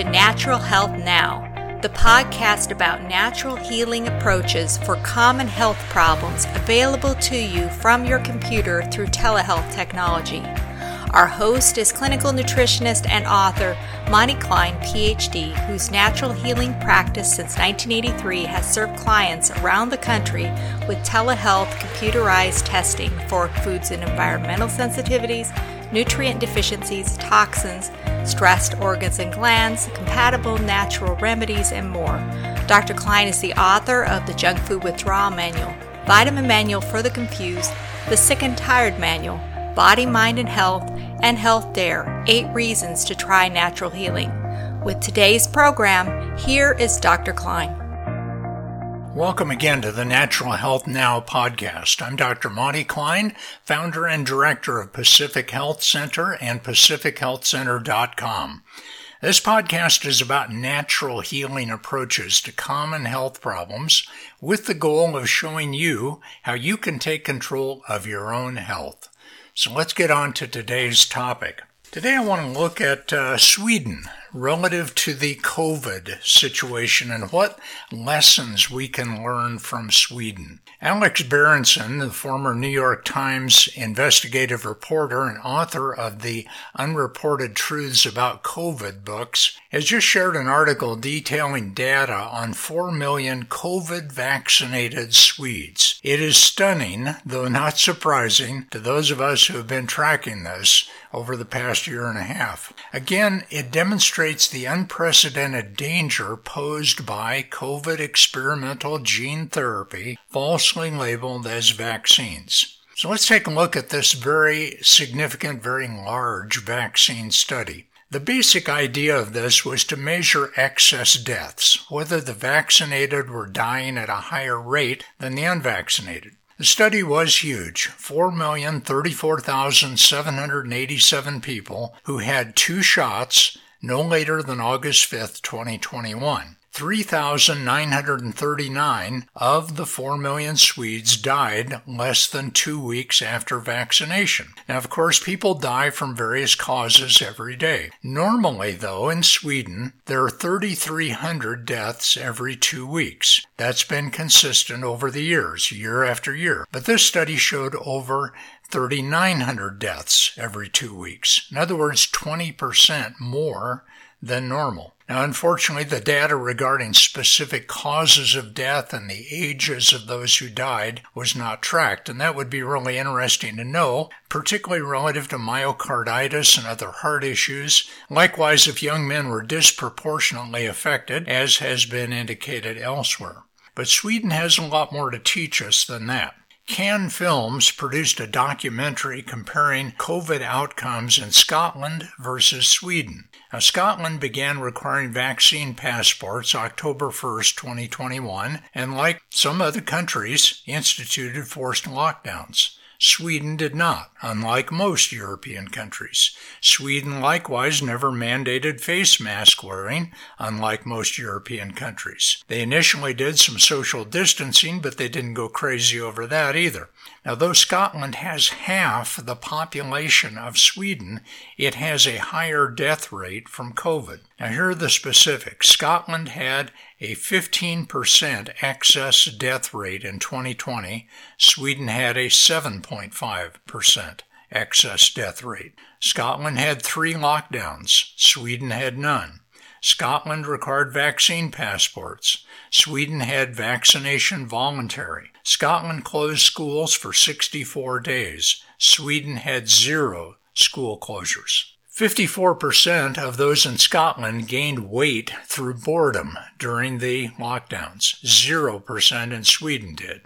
to Natural Health Now, the podcast about natural healing approaches for common health problems available to you from your computer through telehealth technology. Our host is clinical nutritionist and author Monty Kline, PhD, whose natural healing practice since 1983 has served clients around the country with telehealth computerized testing for foods and environmental sensitivities, nutrient deficiencies, toxins, stressed organs and glands, compatible natural remedies, and more. Dr. Kline is the author of the Junk Food Withdrawal Manual, Vitamin Manual for the Confused, The Sick and Tired Manual, Body, Mind, and Health, and Health Dare Eight Reasons to Try Natural Healing. With today's program, here is Dr. Kline. Welcome again to the Natural Health Now podcast. I'm Dr. Monty Kline, founder and director of Pacific Health Center and PacificHealthCenter.com. This podcast is about natural healing approaches to common health problems with the goal of showing you how you can take control of your own health. So let's get on to today's topic. Today I want to look at uh, Sweden relative to the COVID situation and what lessons we can learn from Sweden. Alex Berenson, the former New York Times investigative reporter and author of the Unreported Truths About COVID books, has just shared an article detailing data on 4 million COVID vaccinated Swedes. It is stunning, though not surprising, to those of us who have been tracking this over the past year and a half. Again, it demonstrates the unprecedented danger posed by COVID experimental gene therapy, falsely labeled as vaccines. So let's take a look at this very significant, very large vaccine study. The basic idea of this was to measure excess deaths, whether the vaccinated were dying at a higher rate than the unvaccinated. The study was huge 4,034,787 people who had two shots no later than August 5, 2021. 3,939 of the 4 million Swedes died less than two weeks after vaccination. Now, of course, people die from various causes every day. Normally, though, in Sweden, there are 3,300 deaths every two weeks. That's been consistent over the years, year after year. But this study showed over 3,900 deaths every two weeks. In other words, 20% more than normal. Now, unfortunately, the data regarding specific causes of death and the ages of those who died was not tracked, and that would be really interesting to know, particularly relative to myocarditis and other heart issues. Likewise, if young men were disproportionately affected, as has been indicated elsewhere. But Sweden has a lot more to teach us than that. Can Films produced a documentary comparing COVID outcomes in Scotland versus Sweden. Now, Scotland began requiring vaccine passports October 1, 2021, and like some other countries, instituted forced lockdowns. Sweden did not, unlike most European countries. Sweden likewise never mandated face mask wearing, unlike most European countries. They initially did some social distancing, but they didn't go crazy over that either. Now, though Scotland has half the population of Sweden, it has a higher death rate from COVID. Now, here are the specifics. Scotland had a 15% excess death rate in 2020. Sweden had a 7.5% excess death rate. Scotland had three lockdowns. Sweden had none. Scotland required vaccine passports. Sweden had vaccination voluntary. Scotland closed schools for 64 days. Sweden had zero school closures. 54% of those in Scotland gained weight through boredom during the lockdowns. 0% in Sweden did.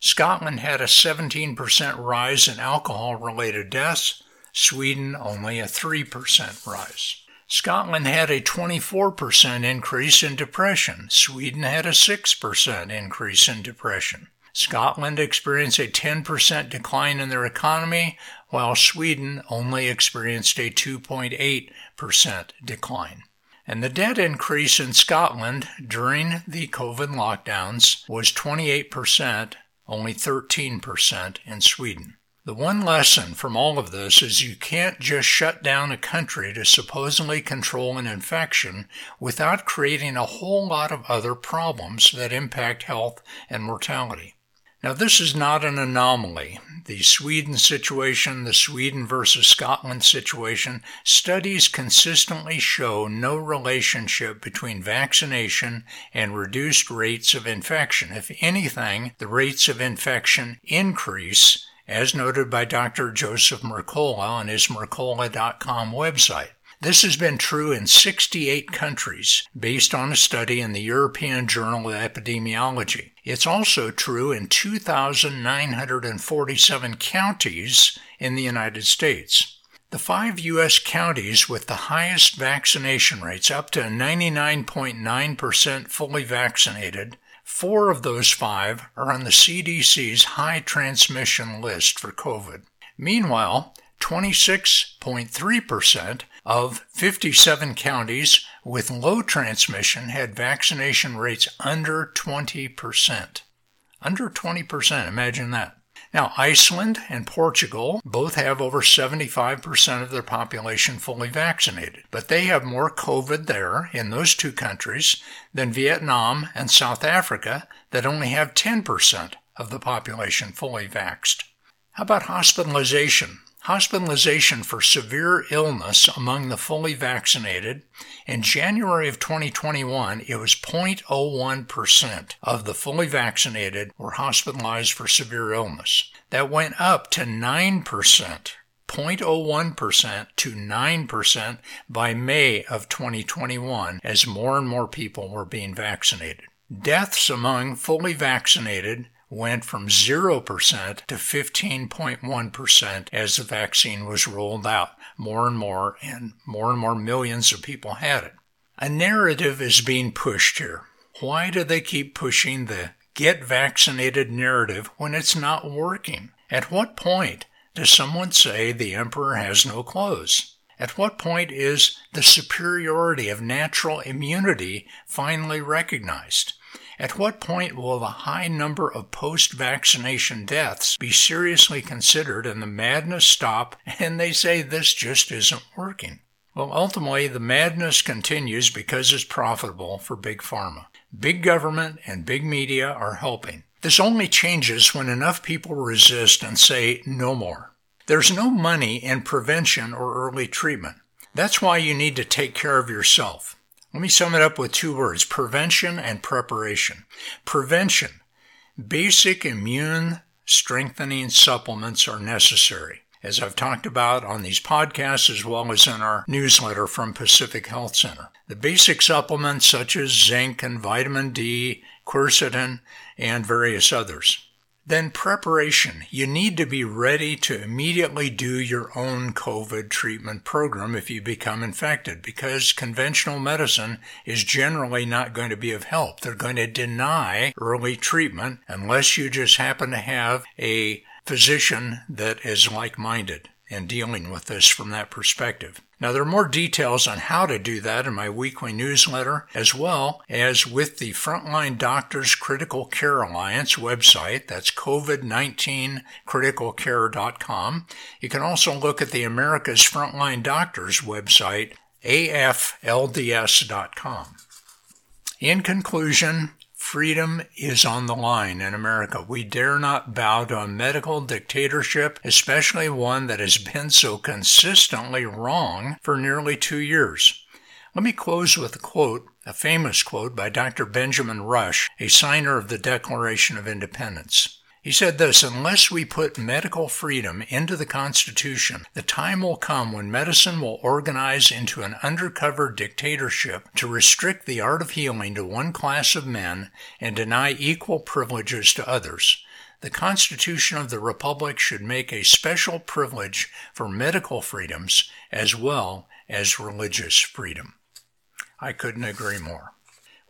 Scotland had a 17% rise in alcohol related deaths. Sweden only a 3% rise. Scotland had a 24% increase in depression. Sweden had a 6% increase in depression. Scotland experienced a 10% decline in their economy, while Sweden only experienced a 2.8% decline. And the debt increase in Scotland during the COVID lockdowns was 28%, only 13% in Sweden. The one lesson from all of this is you can't just shut down a country to supposedly control an infection without creating a whole lot of other problems that impact health and mortality. Now, this is not an anomaly. The Sweden situation, the Sweden versus Scotland situation, studies consistently show no relationship between vaccination and reduced rates of infection. If anything, the rates of infection increase as noted by Dr. Joseph Mercola on his Mercola.com website. This has been true in 68 countries, based on a study in the European Journal of Epidemiology. It's also true in 2,947 counties in the United States. The five U.S. counties with the highest vaccination rates, up to 99.9% fully vaccinated, Four of those five are on the CDC's high transmission list for COVID. Meanwhile, 26.3% of 57 counties with low transmission had vaccination rates under 20%. Under 20%, imagine that. Now, Iceland and Portugal both have over 75% of their population fully vaccinated, but they have more COVID there in those two countries than Vietnam and South Africa that only have 10% of the population fully vaxxed. How about hospitalization? Hospitalization for severe illness among the fully vaccinated. In January of 2021, it was 0.01% of the fully vaccinated were hospitalized for severe illness. That went up to 9%. 0.01% to 9% by May of 2021 as more and more people were being vaccinated. Deaths among fully vaccinated went from 0% to 15.1% as the vaccine was rolled out. More and more, and more and more millions of people had it. A narrative is being pushed here. Why do they keep pushing the get vaccinated narrative when it's not working? At what point does someone say the emperor has no clothes? At what point is the superiority of natural immunity finally recognized? At what point will the high number of post vaccination deaths be seriously considered and the madness stop and they say this just isn't working? Well, ultimately, the madness continues because it's profitable for Big Pharma. Big government and big media are helping. This only changes when enough people resist and say no more. There's no money in prevention or early treatment. That's why you need to take care of yourself. Let me sum it up with two words prevention and preparation. Prevention. Basic immune strengthening supplements are necessary, as I've talked about on these podcasts as well as in our newsletter from Pacific Health Center. The basic supplements such as zinc and vitamin D, quercetin, and various others. Then preparation. You need to be ready to immediately do your own COVID treatment program if you become infected because conventional medicine is generally not going to be of help. They're going to deny early treatment unless you just happen to have a physician that is like-minded and dealing with this from that perspective. Now, there are more details on how to do that in my weekly newsletter, as well as with the Frontline Doctors Critical Care Alliance website. That's COVID19criticalcare.com. You can also look at the America's Frontline Doctors website, aflds.com. In conclusion, Freedom is on the line in America. We dare not bow to a medical dictatorship, especially one that has been so consistently wrong for nearly two years. Let me close with a quote, a famous quote by Dr. Benjamin Rush, a signer of the Declaration of Independence. He said this Unless we put medical freedom into the Constitution, the time will come when medicine will organize into an undercover dictatorship to restrict the art of healing to one class of men and deny equal privileges to others. The Constitution of the Republic should make a special privilege for medical freedoms as well as religious freedom. I couldn't agree more.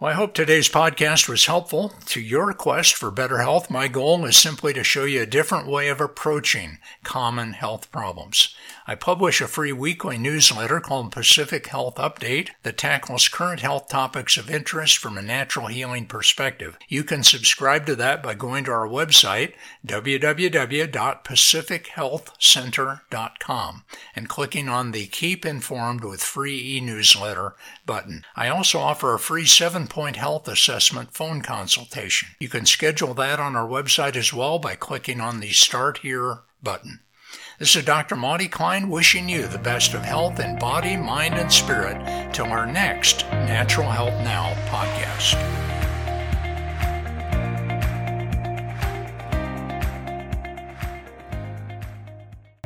Well, I hope today's podcast was helpful to your quest for better health. My goal is simply to show you a different way of approaching common health problems. I publish a free weekly newsletter called Pacific Health Update that tackles current health topics of interest from a natural healing perspective. You can subscribe to that by going to our website, www.pacifichealthcenter.com, and clicking on the Keep Informed with Free e-newsletter button. I also offer a free seven point health assessment phone consultation. You can schedule that on our website as well by clicking on the Start Here button. This is Dr. Monty Kline wishing you the best of health in body, mind, and spirit till our next Natural Health Now podcast.